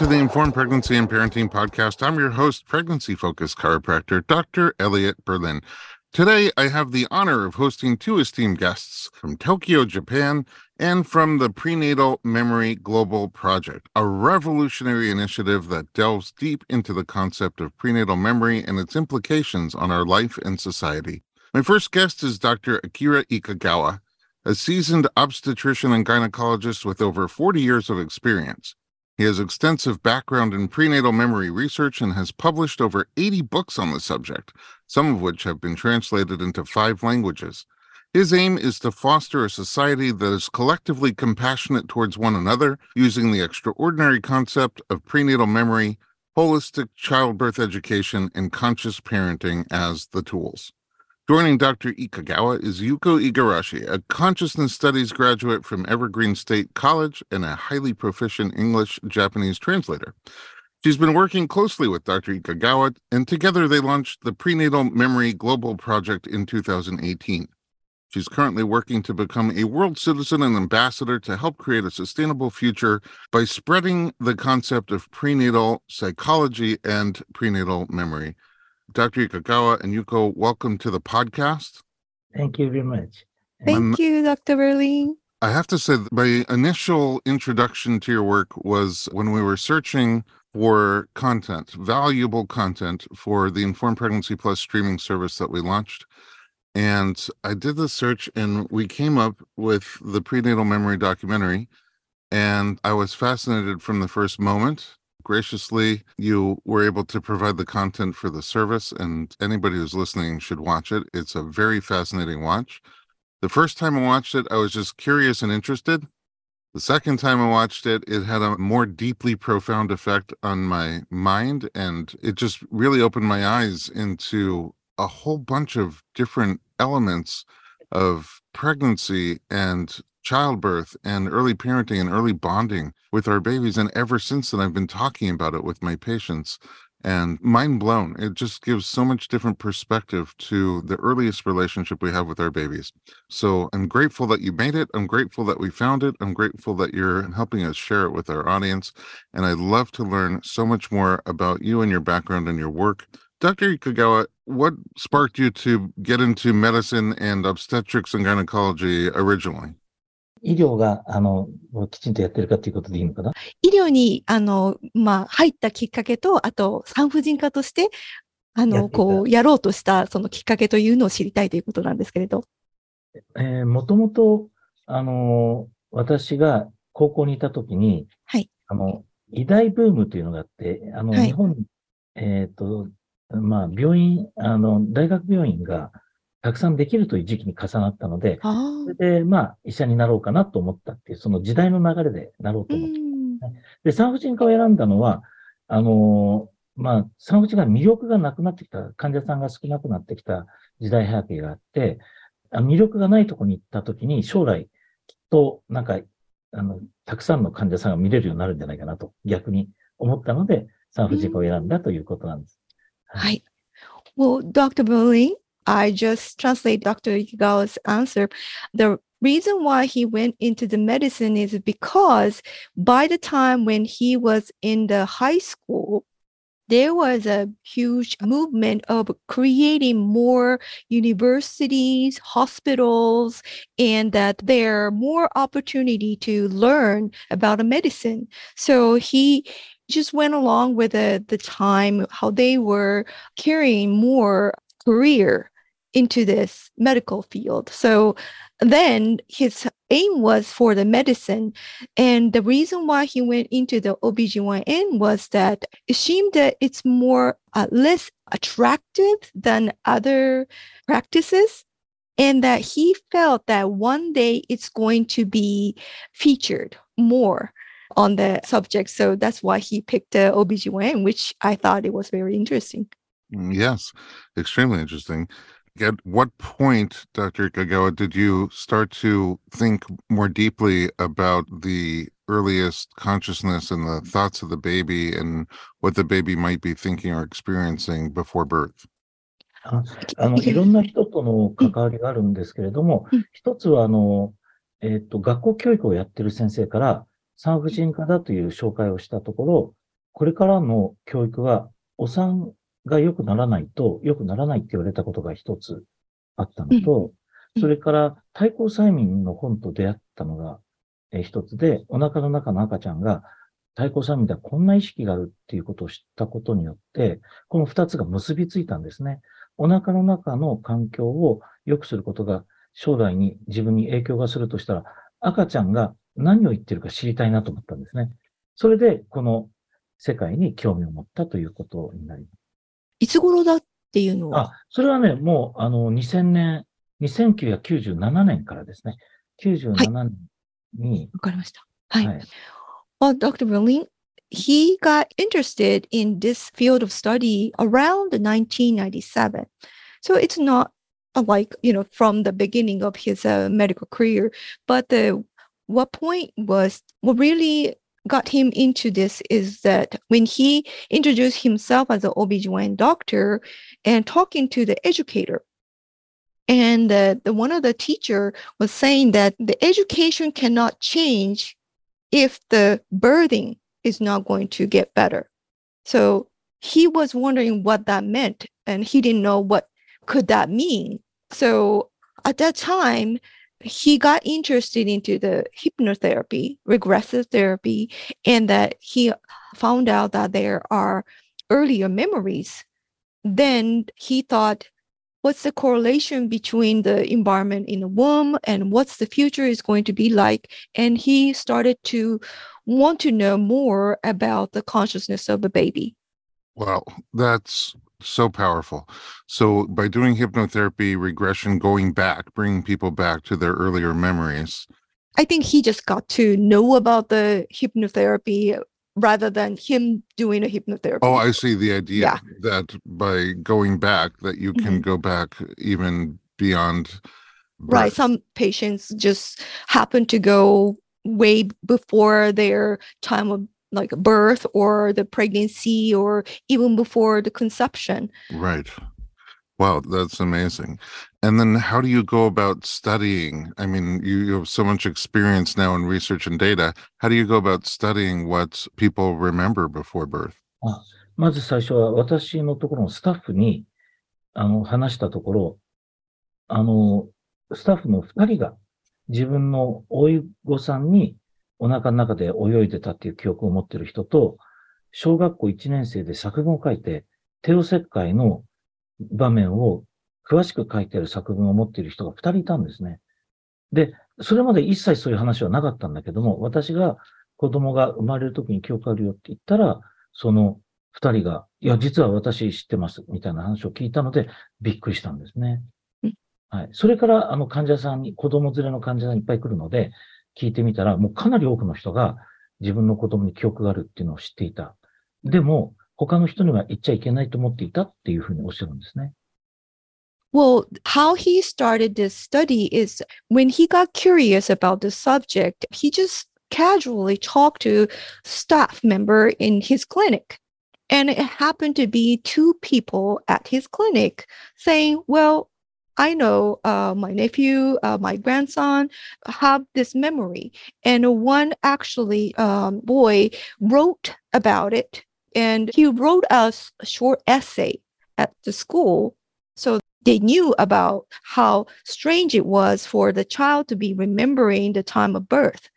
To the Informed Pregnancy and Parenting Podcast. I'm your host, pregnancy focused chiropractor, Dr. Elliot Berlin. Today, I have the honor of hosting two esteemed guests from Tokyo, Japan, and from the Prenatal Memory Global Project, a revolutionary initiative that delves deep into the concept of prenatal memory and its implications on our life and society. My first guest is Dr. Akira Ikegawa, a seasoned obstetrician and gynecologist with over 40 years of experience. He has extensive background in prenatal memory research and has published over 80 books on the subject, some of which have been translated into five languages. His aim is to foster a society that is collectively compassionate towards one another using the extraordinary concept of prenatal memory, holistic childbirth education, and conscious parenting as the tools. Joining Dr. Ikegawa is Yuko Igarashi, a consciousness studies graduate from Evergreen State College and a highly proficient English Japanese translator. She's been working closely with Dr. Ikegawa, and together they launched the Prenatal Memory Global Project in 2018. She's currently working to become a world citizen and ambassador to help create a sustainable future by spreading the concept of prenatal psychology and prenatal memory. Dr. Ikegawa and Yuko, welcome to the podcast. Thank you very much. Thank I'm- you, Dr. Berlin. I have to say, that my initial introduction to your work was when we were searching for content, valuable content for the Informed Pregnancy Plus streaming service that we launched. And I did the search and we came up with the prenatal memory documentary. And I was fascinated from the first moment. Graciously, you were able to provide the content for the service, and anybody who's listening should watch it. It's a very fascinating watch. The first time I watched it, I was just curious and interested. The second time I watched it, it had a more deeply profound effect on my mind, and it just really opened my eyes into a whole bunch of different elements of pregnancy and childbirth and early parenting and early bonding with our babies. And ever since then, I've been talking about it with my patients and mind blown. It just gives so much different perspective to the earliest relationship we have with our babies. So I'm grateful that you made it. I'm grateful that we found it. I'm grateful that you're helping us share it with our audience. And I'd love to learn so much more about you and your background and your work. Dr. Ikegawa, what sparked you to get into medicine and obstetrics and gynecology originally? 医療が、あの、きちんとやってるかということでいいのかな？医療に、あの、まあ、入ったきっかけと、あと、産婦人科として、あの、こう、やろうとした、そのきっかけというのを知りたいということなんですけれど。えー、もともと、あの、私が高校にいたときに、はい。あの、医大ブームというのがあって、あの、はい日本に、えっ、と、まあ、病院、あの、大学病院がたくさんできるという時期に重なったので、あそれで、まあ、医者になろうかなと思ったっていう、その時代の流れでなろううと思った。ん。で、産婦人科を選んだのは、あのーまあ、産婦人科魅力がなくなってきた、患者さんが少なくなってきた時代背景があって、あ魅力がないところに行ったときに、将来、きっと、なんか、あの、たくさんの患者さんが見れるようになるんじゃないかなと、逆に思ったので、産婦人科を選んだということなんです。はい。Well, Dr. Berlin, I just translate Dr. Ikegawa's answer. The reason why he went into the medicine is because by the time when he was in the high school, there was a huge movement of creating more universities, hospitals, and that there are more opportunity to learn about a medicine. So he just went along with the, the time, how they were carrying more career into this medical field. So then his aim was for the medicine. And the reason why he went into the OBGYN was that it seemed that it's more uh, less attractive than other practices. And that he felt that one day it's going to be featured more on the subject. So that's why he picked the OBGYN, which I thought it was very interesting. Mm, Yes, extremely interesting. At what point, Dr. Kagawa, did you start to think more deeply about the earliest consciousness and the thoughts of the baby and what the baby might be thinking or experiencing before birth? ああの、いろんな人との関わりがあるんですけれどもうん、一つは、あの、えっと、学校教育をやってる先生から、 産婦人科だという紹介をしたところ、これからの教育はお産 が良くならないと良くならないって言われたことが一つあったのと、うんそれから対抗催眠の本と出会ったのがえー一つで、お腹の中の赤ちゃんが対抗催眠ではこんな意識があるっていうことを知ったことによって、この二つが結びついたんですね。お腹の中の環境を良くすることが将来に自分に影響がするとしたら、赤ちゃんが何を言ってるか知りたいなと思ったんですね。それで、この世界に興味を持ったということになります。いつ頃だっていうのは、あ、それはね、もう、あの、2000年、2997年からですね。97年に、わかりました。はい。はい Well, Dr. Berlin, he got interested in this field of study around 1997. So it's not uh, like, you know, from the beginning of his uh, medical career, but the what point was what really got him into this is that when he introduced himself as an OBGYN doctor and talking to the educator, and uh, the one of the teacher was saying that the education cannot change if the birthing is not going to get better. So he was wondering what that meant and he didn't know what could that mean. So at that time he got interested into the hypnotherapy, regressive therapy, and that he found out that there are earlier memories. Then he thought, what's the correlation between the environment in the womb and what's the future is going to be like? And he started to want to know more about the consciousness of a baby. Wow, that's so powerful. So, by doing hypnotherapy, regression, going back, bringing people back to their earlier memories. I think he just got to know about the hypnotherapy rather than him doing a oh, hypnotherapy. Oh, I see the idea Yeah. that by going back, that you can mm-hmm. go back even beyond. right. Some patients just happen to go way before their time of like birth or the pregnancy or even before the conception. Right. Wow, that's amazing. And then how do you go about studying? I mean, you, you have so much experience now in research and data. How do you go about studying what people remember before birth? まず最初は私のところのスタッフに、あの、話したところ、あの、スタッフの二人が自分のおいごさんに お腹の中で泳いでたっていう記憶を持ってる人と、小学校1年生で作文を書いて、帝王切開の場面を詳しく書いてある作文を持っている人が二人いたんですね。で、それまで一切そういう話はなかったんだけども、私が子供が生まれる時に記憶あるよって言ったら、その二人が、いや、実は私知ってます、みたいな話を聞いたので、びっくりしたんですねうん。はい。それから、あの、患者さんに、子供連れの患者さんいっぱい来るので、聞いてみたら、もうかなり多くの人が自分の子供に記憶があるっていうのを知っていた。でも、他の人には言っちゃいけないと思っていたっていうふうにおっしゃるんですね。Well, how he started this study is when he got curious about the subject, he just casually talked to staff member in his clinic. And it happened to be two people at his clinic saying, well, I know uh, my nephew, uh, my grandson have this memory. And one actually um, boy wrote about it and he wrote us a short essay at the school. So they knew about how strange it was for the child to be remembering the time of birth.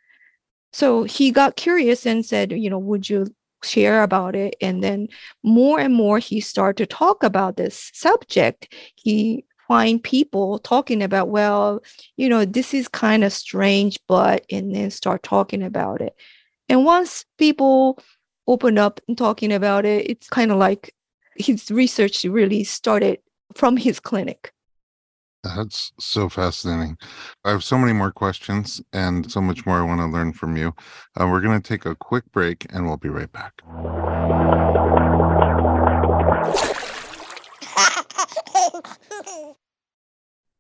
So he got curious and said, you know, would you share about it? And then more and more he started to talk about this subject. He find people talking about, well, you know, this is kind of strange, but and then start talking about it. And once people open up and talking about it, it's kind of like his research really started from his clinic. That's so fascinating. I have so many more questions and so much more I want to learn from you. Uh, we're going to take a quick break and we'll be right back.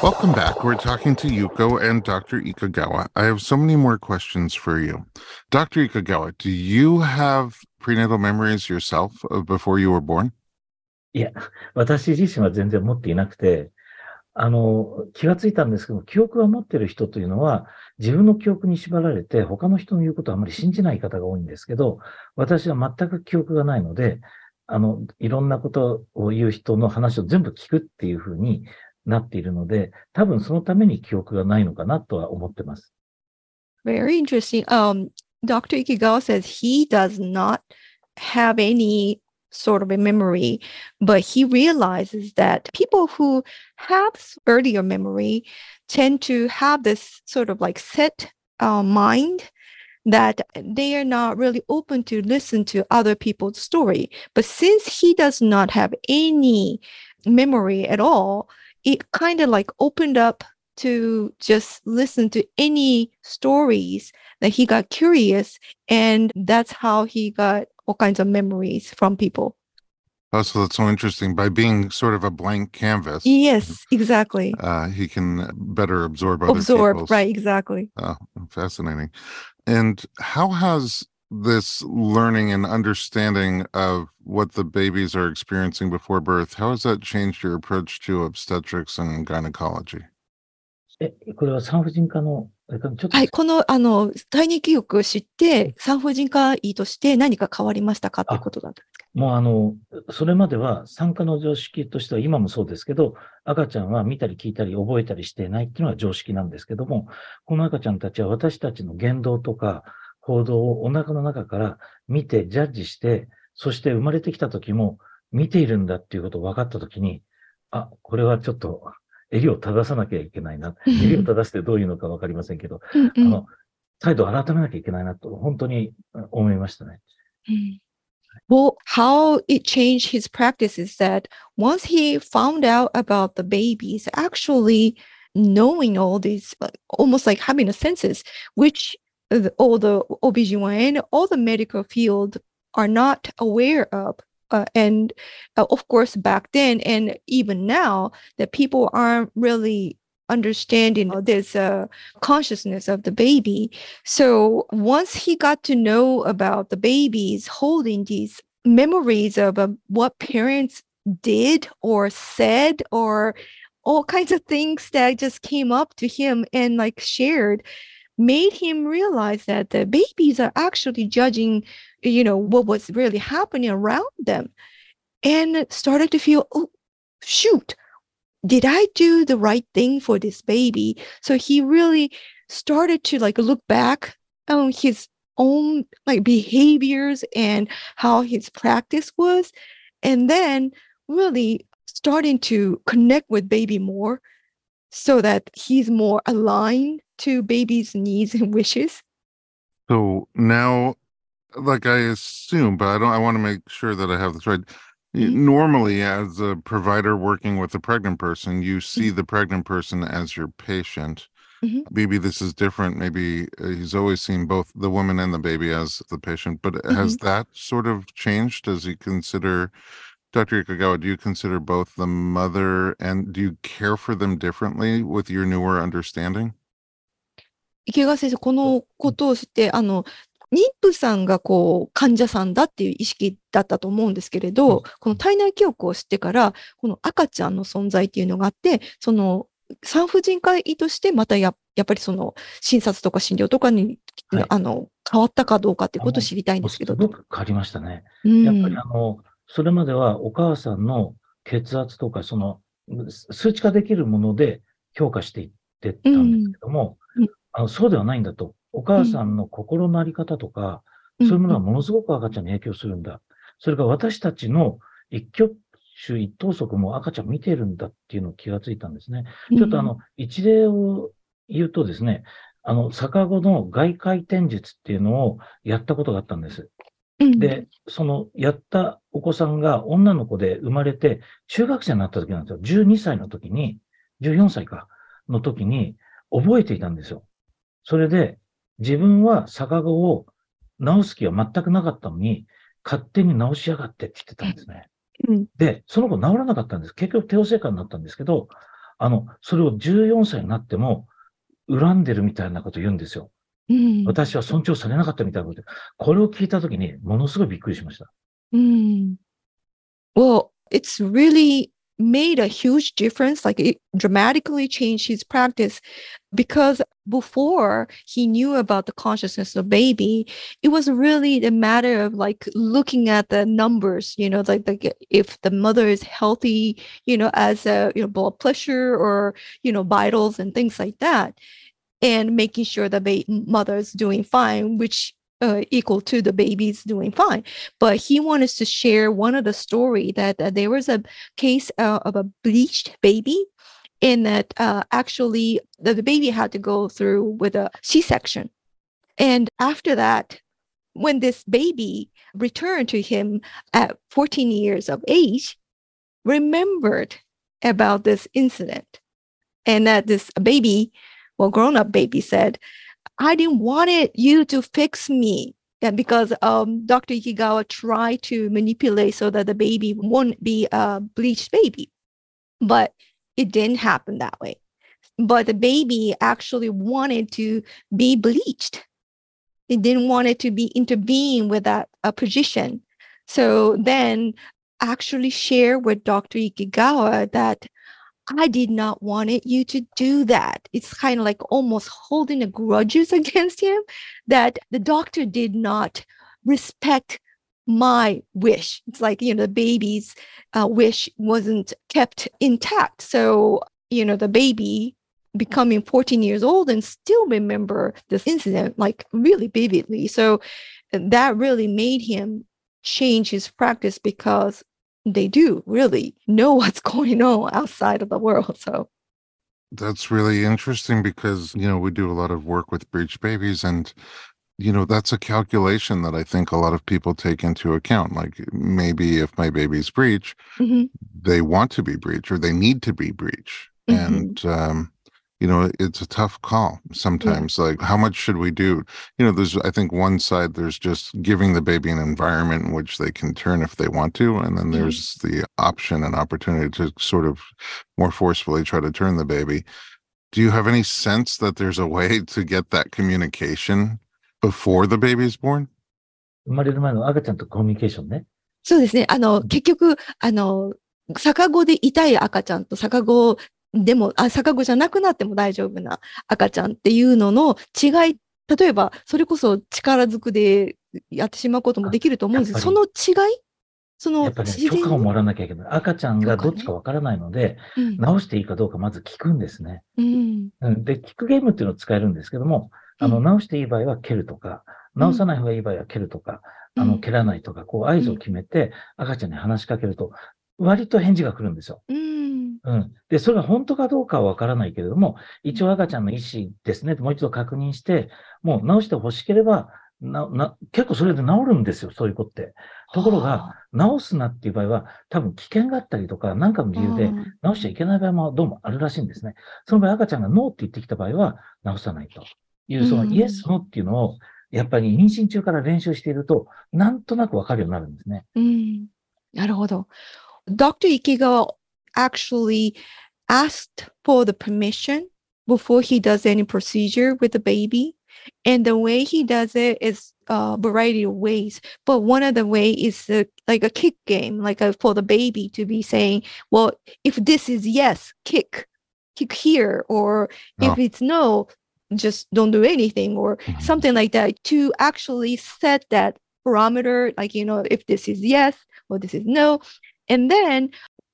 Welcome back. We're talking to Yuko and Dr. Ikagawa. I have so many more questions for you. Dr. Ikagawa, do you have prenatal memories yourself before you were born? いや、私自身は全然持っていなくて、あの、気がついたんですけど、記憶を持ってる人というのは、自分の記憶に縛られて、他の人の言うことはあまり信じない方が多いんですけど、私は全く記憶がないので、あの、いろんなことを言う人の話を全部聞くっていうふうになっているので、多分そのために記憶がないのかなとは思ってます。Very interesting.、Um, Dr. Ikegawa says he does not have any sort of a memory, but he realizes that people who have earlier memory tend to have this sort of like set uh, mind that they are not really open to listen to other people's story. But since he does not have any memory at all, it kind of like opened up to just listen to any stories that he got curious and that's how he got all kinds of memories from people. Oh, so that's so interesting. By being sort of a blank canvas. Yes, exactly. Uh, he can better absorb other Absorb, people's. right, exactly. Oh, fascinating. And how has this learning and understanding of what the babies are experiencing before birth, how has that changed your approach to obstetrics and gynecology? え、これは産婦人科の、ちょっとはい、この、あの、体内記憶を知って、産婦人科医として何か変わりましたか？っていうことだったんですか？もうあの、それまでは産科の常識としては今もそうですけど、赤ちゃんは見たり聞いたり覚えたりしていないっていうのが常識なんですけども、この赤ちゃんたちは私たちの言動とか行動をお腹の中から見てジャッジして、そして生まれてきた時も見ているんだっていうことを分かった時に、あ、これはちょっと襟を正さなきゃいけないな。襟を正すってどういうのか分かりませんけど、うんうんあの、態度を改めなきゃいけないなと、本当に思いましたね。Well, how it changed his practice is that once he found out about the babies, actually knowing all these, almost like having a census, which all the OBGYN, all the medical field are not aware of. Uh, and uh, of course, back then and even now, that people aren't really understanding this uh, consciousness of the baby. So once he got to know about the babies holding these memories of uh, what parents did or said or all kinds of things that just came up to him and like shared made him realize that the babies are actually judging you know what was really happening around them and started to feel oh shoot did I do the right thing for this baby? So he really started to like look back on his own like behaviors and how his practice was, and then really starting to connect with baby more so that he's more aligned to baby's needs and wishes. So now, like I assume, but I don't, I want to make sure that I have this right. Mhm. Normally, as a provider working with a pregnant person, you see the pregnant person as your patient. Mhm. Maybe this is different. Maybe uh, he's always seen both the woman and the baby as the patient, but has that sort of changed? Does he consider, Dr. Ikegawa, do you consider both the mother and do you care for them differently with your newer understanding? 池川先生、このことを知って、あの、妊婦さんがこう患者さんだっていう意識だったと思うんですけれど、うんこの体内記憶を知ってから、この赤ちゃんの存在っていうのがあって、その産婦人科医としてまたややっぱりその診察とか診療とかに、はいあの変わったかどうかっていうことを知りたいんですけど。すごく変わりましたね。うんやっぱりあの、それまではお母さんの血圧とか、その、数値化できるもので評価していってたんですけども、あのそうではないんだと。お母さんの心のあり方とか、そういうものはものすごく赤ちゃんに影響するんだ。それから私たちの一挙手一投足も赤ちゃん見てるんだっていうのを気がついたんですね。ちょっとあの、一例を言うとですね、あの、逆子の外回転術っていうのをやったことがあったんです。うん、で、そのやったお子さんが女の子で生まれて、中学生になった時なんですよ。12歳の時に、14歳か、の時に覚えていたんですよ。それで、自分は逆子を直す気は全くなかったのに、勝手に直しやがってって言ってたんですね。うんで、その子治らなかったんです。結局帝王切開になったんですけど、あの、それを14歳になっても、恨んでるみたいなこと言うんですよ。うん私は尊重されなかったみたいなこと。これを聞いたときに、ものすごいびっくりしました。Mm. Well, it's really made a huge difference. Like it dramatically changed his practice because before he knew about the consciousness of baby, it was really a matter of like looking at the numbers, you know, like, like if the mother is healthy, you know, as a you know blood pressure or you know vitals and things like that, and making sure the ba- mother is doing fine, which uh, equal to the baby's doing fine. But he wanted to share one of the story that there was a case uh, of a bleached baby and that uh, actually the, the baby had to go through with a c-section. And after that when this baby returned to him at 14 years of age remembered about this incident and that this baby well grown-up baby said I didn't want it, you to fix me. And because um, Dr. Ikegawa tried to manipulate so that the baby won't be a bleached baby. But it didn't happen that way. But the baby actually wanted to be bleached. It didn't want it to be intervene with that uh, position. So then actually share with Dr. Ikegawa that I did not want it, you to do that. It's kind of like almost holding a grudges against him that the doctor did not respect my wish. It's like, you know, the baby's uh, wish wasn't kept intact. So, you know, the baby becoming 14 years old and still remember this incident like really vividly. So that really made him change his practice because they do really know what's going on outside of the world. So That's really interesting because, you know, we do a lot of work with breech babies and you know, that's a calculation that I think a lot of people take into account. Like maybe if my baby's breech, Mhm. they want to be breech or they need to be breech. Mhm. And um, you know, it's a tough call sometimes. Like how much should we do? You know, there's I think one side there's just giving the baby an environment in which they can turn if they want to, and then Mhm. there's the option and opportunity to sort of more forcefully try to turn the baby. Do you have any sense that there's a way to get that communication before the baby is born? 生まれる前の赤ちゃんとコミュニケーションね。そうですね。あの、結局、あの、逆子で痛い赤ちゃんと逆子 でも、あ、逆子じゃなくなっても大丈夫な赤ちゃんっていうのの違い、例えば、それこそ力ずくでやってしまうこともできると思うんですけど、その違いそのやっぱり、ね、許可をもらわなきゃいけない。赤ちゃんがどっちかわからないので、うん。直していいかどうかまず聞くんですね。うん。うん、で、聞くゲームっていうのを使えるんですけども、あの、うん直していい場合は蹴るとか、直さない方がいい場合は蹴るとか、あの、うん。蹴らないとか、こう合図を決めて赤ちゃんに話しかけると、割と返事が来るんですよ。うんうん。で、それが本当かどうかはわからないけれども、一応赤ちゃんの意思ですね、もう一度確認して、もう直して欲しければ、な、な、結構それで治るんですよ、そういう子って。ところが、直すなっていう場合は、多分危険があったりとか、何かの理由で直しちゃいけない場合もどうもあるらしいんですね。その場合、赤ちゃんがノーって言ってきた場合は、直さないという、そのうんイエス、ノーっていうのを、やっぱり妊娠中から練習していると、なんとなくわかるようになるんですね。うんなるほど。Dr. Ikegawa actually asked for the permission before he does any procedure with the baby. And the way he does it is a variety of ways. But one of the way is uh, like a kick game, like a, for the baby to be saying, well, if this is yes, kick, kick here. Or if it's no, just don't do anything. Or Mhm. something like that to actually set that parameter like you know if this is yes or this is no and then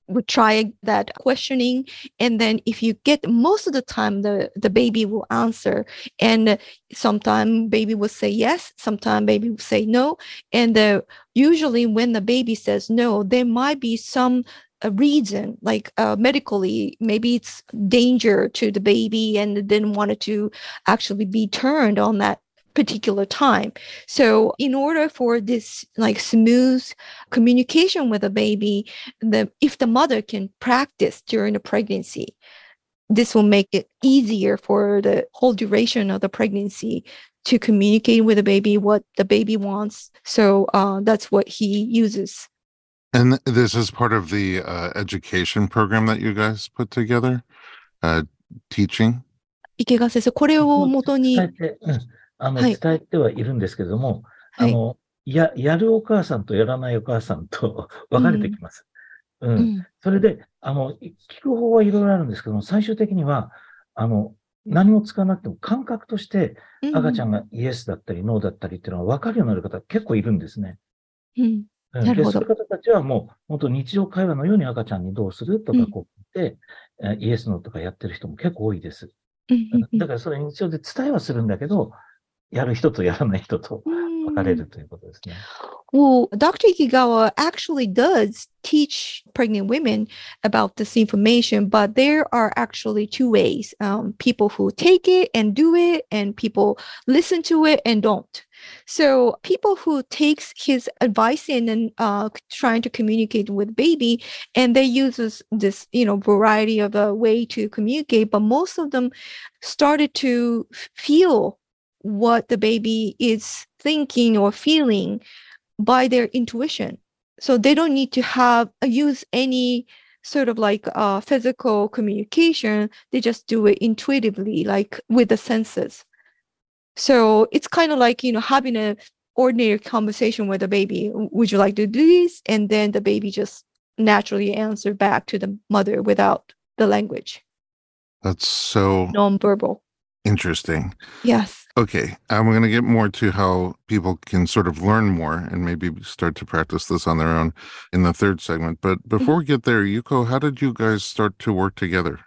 we try that questioning and then if you get most of the time the the baby will answer. And sometimes baby will say yes sometimes baby will say no. And the, usually when the baby says no there might be some a reason like uh, medically maybe it's danger to the baby and didn't want it to actually be turned on that particular time. So in order for this like smooth communication with a baby, the if the mother can practice during the pregnancy, this will make it easier for the whole duration of the pregnancy to communicate with the baby what the baby wants. So uh, that's what he uses. And this is part of the uh, education program that you guys put together, uh, teaching. 池川先生、これをもとに、伝えて、うん あの、はい。伝えてはいるんですけども、はい。あの、や、やるお母さんとやらないお母さんと 分かれてきます。うん。うん。それで、あの、い聞く方はいろいろあるんですけども、最終的には、あの、何も使わなくても感覚として赤ちゃん、んがイエスだったりノーだったりっていうのが分かるようになる方結構いるんですね。うん。うん。なるほど。で、そういう方たちはもう、本当日常会話のように赤ちゃんにどうするとうん。かこう言って、えーイエスノーとかやってる人も結構多いです。うんうんうん。だからそれ日常で伝えはするんだけど、やる人とやらない人と分かれるということですね。Well, Dr. Ikegawa actually does teach pregnant women about this information, but there are actually two ways um, people who take it and do it, and people listen to it and don't. So people who takes his advice in and uh, trying to communicate with baby, and they use this you know variety of a way to communicate, but most of them started to feel what the baby is thinking or feeling by their intuition. So they don't need to have uh, use any sort of like uh, physical communication. They just do it intuitively, like with the senses. So it's kind of like you know having a ordinary conversation with a baby. Would you like to do this? And then the baby just naturally answer back to the mother without the language, That's so non-verbal. interesting. Yes. Okay, I'm going to get more to how people can sort of learn more and maybe start to practice this on their own in the third segment. But mm-hmm. before we get there, Yuko, how did you guys start to work together?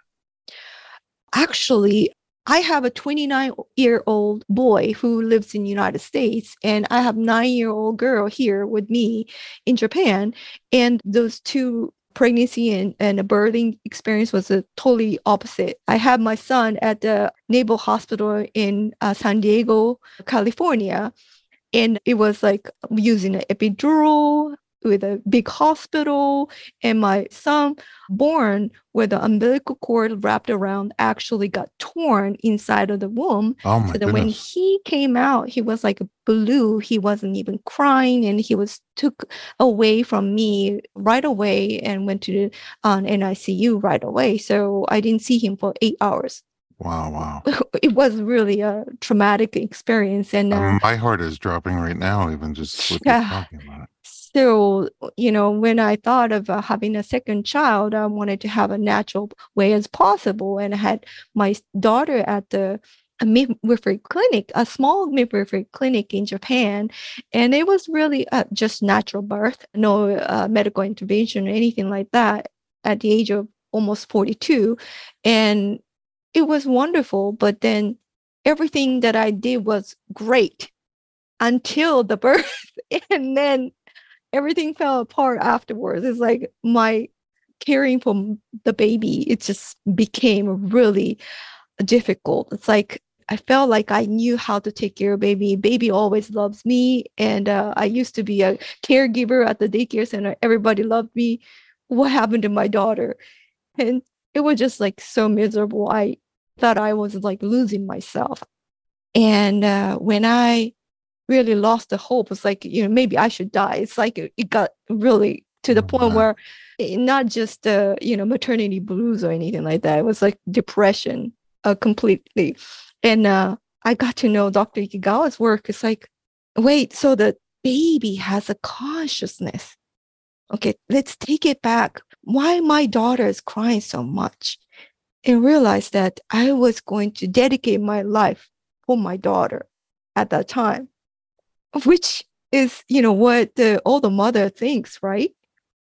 actually i have a 29 year old boy who lives in united states and i have 9 year old girl here with me in japan and those two pregnancy and, and a birthing experience was a totally opposite. I had my son at the naval hospital in uh, san diego california and it was like using an epidural with a big hospital and my son born with the umbilical cord wrapped around actually got torn inside of the womb. Oh my so that when he came out, he was like blue. He wasn't even crying, and he was took away from me right away and went to the um, NICU right away. So I didn't see him for eight hours. Wow, wow. It was really a traumatic experience, and uh, Um, my heart is dropping right now, even just Yeah. talking about it. So you know when i thought of uh, having a second child i wanted to have a natural way as possible and i had my daughter at the midwifery clinic a small midwifery clinic in japan and it was really uh, just natural birth no uh, medical intervention or anything like that at the age of almost 42 and it was wonderful but then everything that i did was great until the birth and then everything fell apart afterwards. It's like my caring for the baby, it just became really difficult. It's like I felt like I knew how to take care of baby. Baby always loves me, and uh, I used to be a caregiver at the daycare center. Everybody loved me. What happened to my daughter? And it was just like so miserable. I thought I was like losing myself. And uh, when I really lost the hope. It's like, you know, maybe I should die. It's like it, got really to the Oh, point wow. where it, not just uh, you know, maternity blues or anything like that. It was like depression uh, completely. And uh, I got to know Dr. Ikegawa's work. It's like, wait, so the baby has a consciousness. Okay, let's take it back. Why my daughter is crying so much? And realize that I was going to dedicate my life for my daughter at that time which is you know what the older mother thinks right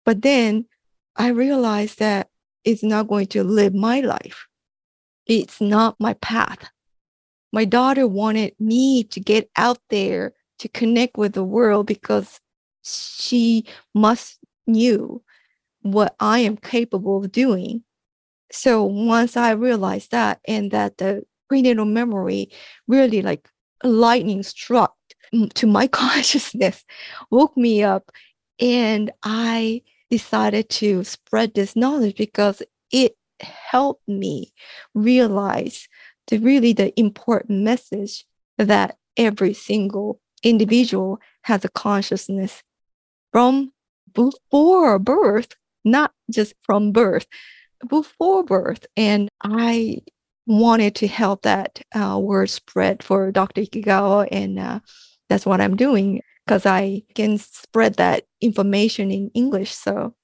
but then I realized that it's not going to live my life. It's not my path. My daughter wanted me to get out there to connect with the world because she must knew what I am capable of doing. So once I realized that and that the prenatal memory really like lightning struck to my consciousness, woke me up, and I decided to spread this knowledge because it helped me realize the really the important message that every single individual has a consciousness from before birth, not just from birth, before birth. And I wanted to help that uh, word spread for Dr. Ikegawa, and uh, that's what I'm doing because I can spread that information in English. So,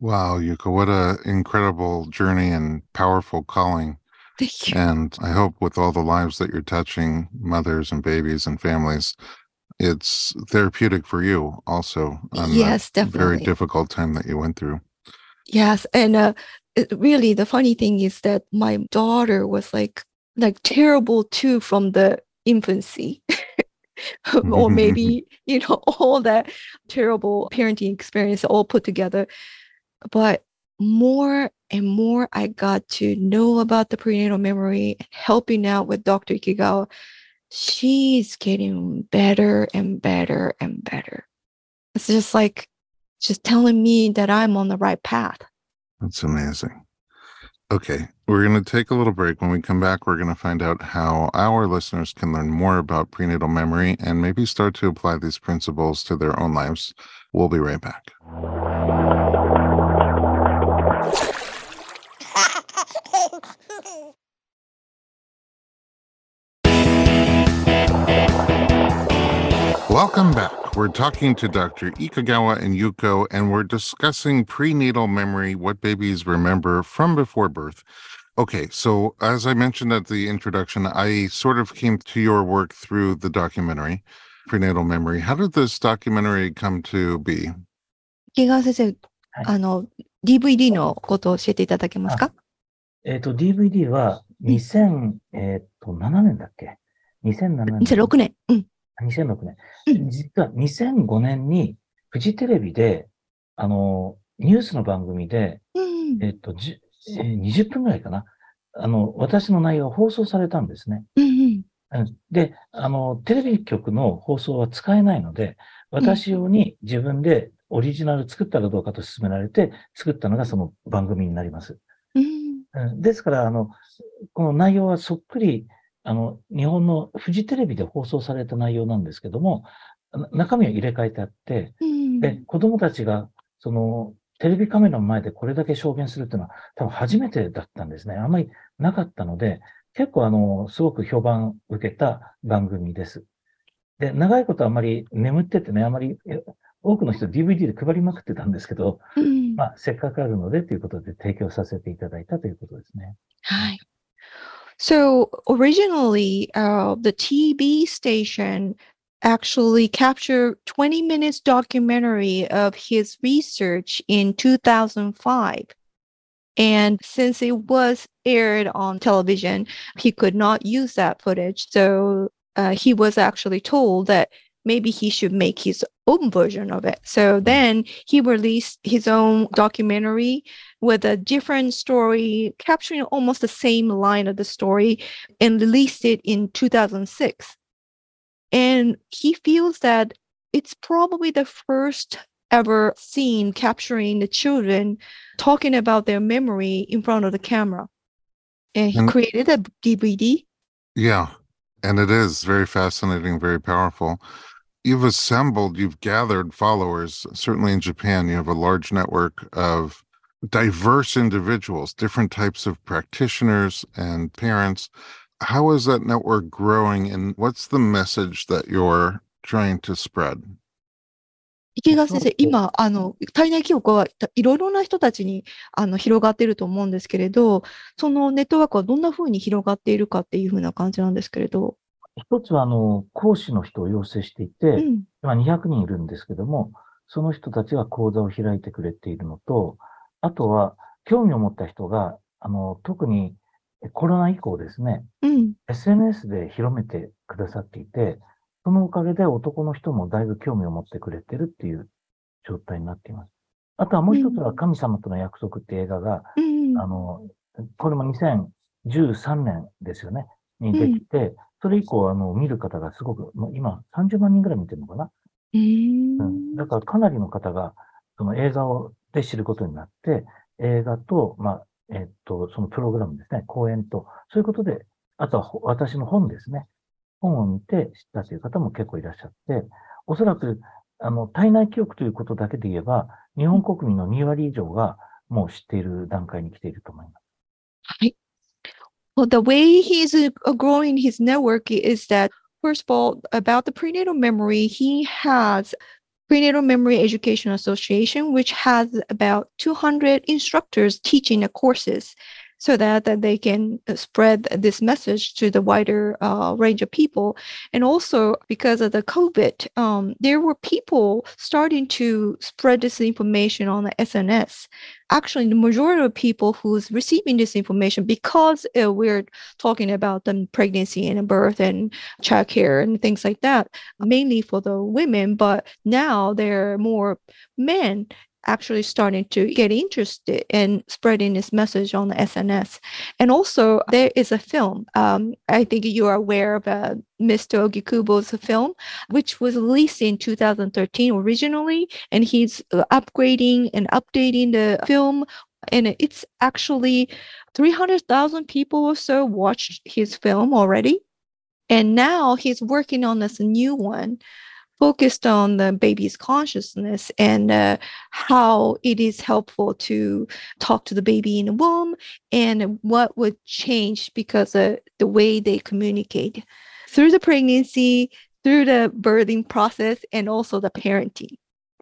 wow, Yuko, what a incredible journey and powerful calling. Thank you. And I hope with all the lives that you're touching, mothers and babies and families, it's therapeutic for you also. yes, definitely. Very difficult time that you went through. Yes, and uh, it, really, the funny thing is that my daughter was like like terrible too from the infancy. or maybe you know all that terrible parenting experience all put together. But more and more i got to know about the prenatal memory and helping out with dr ikegawa she's getting better and better and better. It's just like just telling me that i'm on the right path. That's amazing Okay, we're going to take a little break. When we come back, we're going to find out how our listeners can learn more about prenatal memory and maybe start to apply these principles to their own lives. We'll be right back. Welcome back. We're talking to Dr. Ikegawa and Yuko, and we're discussing prenatal memory, what babies remember from before birth. Okay, so as I mentioned at the introduction, I sort of came to your work through the documentary, Prenatal Memory. How did this documentary come to be? 池川先生、あの DVD のことを教えていただけますかえっ、ー、と、DVD は2007年だっけ ?2007 年。2006年。うん。2006年。実は2005年にフジテレビで、あの、ニュースの番組で、えっと、えー、20分ぐらいかな。あの、私の内容が放送されたんですね。で、あの、テレビ局の放送は使えないので、私用に自分でオリジナル作ったらどうかと勧められて、作ったのがその番組になります。ですから、あの、この内容はそっくりあの、日本のフジテレビで放送された内容なんですけども、中身は入れ替えてあって、うん、で、子供たちが、その、テレビカメラの前でこれだけ証言するっていうのは多分初めてだったんですね。あんまりなかったので、結構あの、すごく評判受けた番組です。で、長いことあまり眠っててね、あまり多くの人 DVD で配りまくってたんですけど、うん、まあ、せっかくあるのでということで提供させていただいたということですね。はい。So originally, uh, the TV station actually captured 20 minutes documentary of his research in 2005. And since it was aired on television, he could not use that footage. So uh, he was actually told that maybe he should make his own version of it. So then he released his own documentary with a different story, capturing almost the same line of the story, and released it in 2006. And he feels that it's probably the first ever scene capturing the children talking about their memory in front of the camera. And he and, created a DVD. Yeah. And it is very fascinating, very powerful you've assembled, you've gathered followers. Certainly in Japan, you have a large network of diverse individuals, different types of practitioners and parents. How is that network growing, and what's the message that you're trying to spread? 池川先生、今、あの、体内記憶はいろいろな人たちにあの広がっていると思うんですけれど、そのネットワークはどんなふうに広がっているかっていうふうな感じなんですけれど。一つは、あの、講師の人を養成していて、うん、今200人いるんですけども、その人たちが講座を開いてくれているのと、あとは、興味を持った人が、あの、特にコロナ以降ですね、うん。SNS で広めてくださっていて、そのおかげで男の人もだいぶ興味を持ってくれてるっていう状態になっています。あとはもう一つは神様との約束って映画が、うん。あの、これも2013年ですよね、にできて、それ以降、あの、見る方がすごく、もう今30万人ぐらい見てるのかな。ううん。ん。だからかなりの方が、その映画をで知ることになって、映画と、まあ、えっと、そのプログラムですね、講演と、そういうことで、あとはほ私の本ですね。本を見て知ったという方も結構いらっしゃって、おそらく、あの、体内記憶ということだけで言えば、日本国民の2割以上がもう知っている段階に来ていると思います。はい。Well, the way he's growing his network is that, first of all, about the prenatal memory, he has Prenatal Memory Education Association, which has about 200 instructors teaching the courses so that, that they can uh, spread this message to the wider uh, range of people. And also because of the COVID, um, there were people starting to spread this information on the SNS actually the majority of people who's receiving this information because uh, we're talking about the pregnancy and birth and childcare and things like that mainly for the women but now there are more men actually starting to get interested in spreading this message on the SNS. And also, there is a film. Um, I think you are aware of uh, Mr. Ogikubo's film, which was released in 2013 originally, and he's uh, upgrading and updating the film. And it's actually 300,000 people or so watched his film already. And now he's working on this new one focused on the baby's consciousness and uh, how it is helpful to talk to the baby in the womb and what would change because of the way they communicate through the pregnancy, through the birthing process, and also the parenting.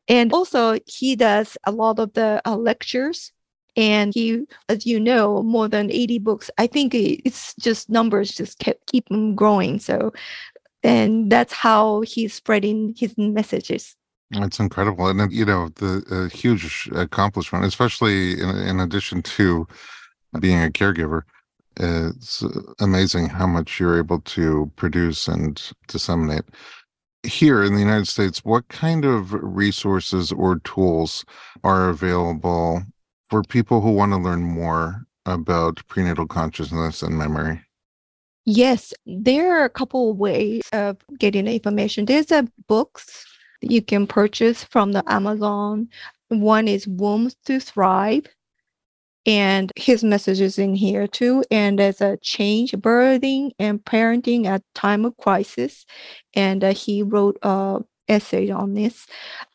And also, he does a lot of the uh, lectures. And he, as you know, more than 80 books. I think it's just numbers just kept keep them growing. So and that's how he's spreading his messages. It's incredible, and you know the uh, huge accomplishment, especially in, in addition to being a caregiver. It's amazing how much you're able to produce and disseminate. Here in the United States, what kind of resources or tools are available for people who want to learn more about prenatal consciousness and memory? Yes, there are a couple of ways of getting information. There's a books that you can purchase from the Amazon. One is Womb to Thrive. And his message is in here too. And there's a change birthing and parenting at time of crisis. And uh, he wrote a essay on this.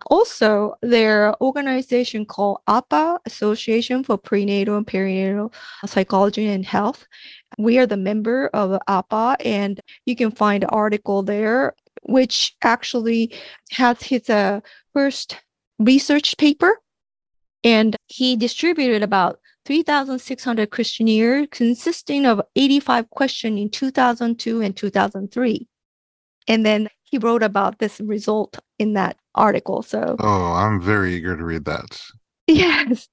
Also, there are organization called APA, Association for Prenatal and Perinatal Psychology and Health we are the member of APA, and you can find the article there, which actually has his uh, first research paper. And he distributed about 3,600 questionnaires consisting of 85 questions in 2002 and 2003. And then he wrote about this result in that article. So, oh, I'm very eager to read that. Yes.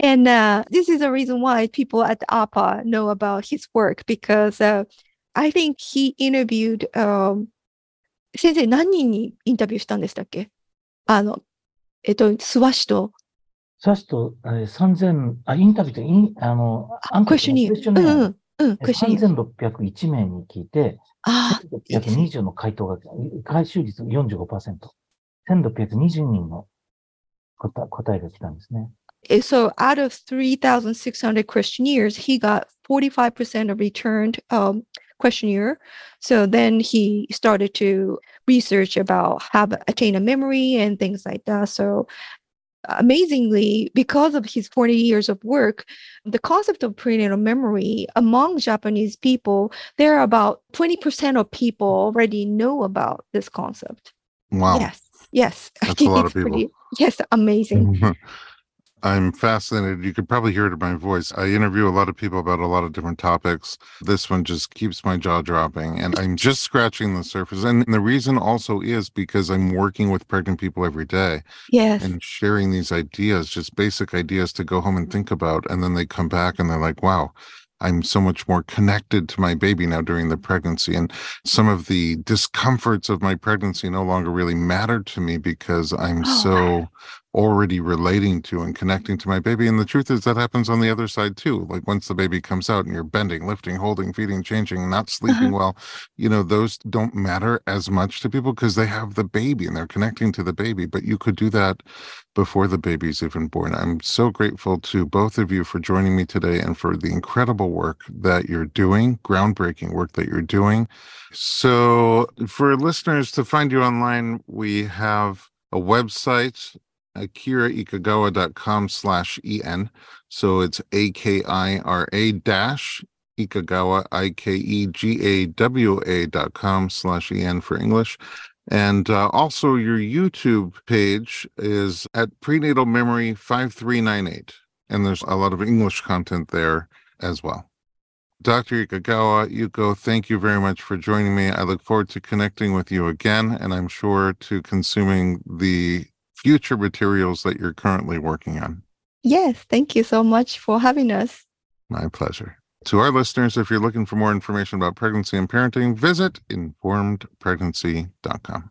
And uh, this is the reason why people at APA know about his work because uh, I think he interviewed, um, 先生何人にインタビューしたんでしたっけ？あの、えっと、諏訪市と。サシと、えー、3000、あ、インタビューと、インあの、アンクエスチョニア。クエスチョニアうんうん。うん、クエスチョニア。3601名に聞いて、あ1620の回答が、回収率45%。1620人の 答答えが来たんですね。 So out of 3,600 questionnaires, he got 45% of returned um, questionnaire. So then he started to research about how to attain a memory and things like that. So amazingly, because of his 40 years of work, the concept of prenatal memory among Japanese people, there are about 20% of people already know about this concept. Wow. Yes. Yes. I That's a think lot it's of people. pretty- yes, amazing. Mm-hmm. I'm fascinated. You could probably hear it in my voice. I interview a lot of people about a lot of different topics. This one just keeps my jaw dropping, and I'm just scratching the surface. And the reason also is because I'm working with pregnant people every day. Yes. And sharing these ideas, just basic ideas to go home and think about. And then they come back and they're like, wow, I'm so much more connected to my baby now during the pregnancy. And some of the discomforts of my pregnancy no longer really matter to me because I'm Oh. so already relating to and connecting to my baby. And the truth is that happens on the other side too. Like once the baby comes out and you're bending, lifting, holding, feeding, changing, not sleeping mm-hmm. well, you know, those don't matter as much to people because they have the baby and they're connecting to the baby. But you could do that before the baby's even born. I'm so grateful to both of you for joining me today and for the incredible work that you're doing, groundbreaking work that you're doing. So, for listeners to find you online, we have a website, akiraikegawa.com slash en. So it's A-K-I-R-A dash Ikegawa, I-K-E-G-A-W-A dot com slash en for English. And uh, also your YouTube page is at prenatal memory 5398. And there's a lot of English content there as well. Dr. Ikegawa, Yuko, thank you very much for joining me. I look forward to connecting with you again, and I'm sure to consuming the future materials that you're currently working on. Yes. Thank you so much for having us. My pleasure. To our listeners, if you're looking for more information about pregnancy and parenting, visit informedpregnancy.com.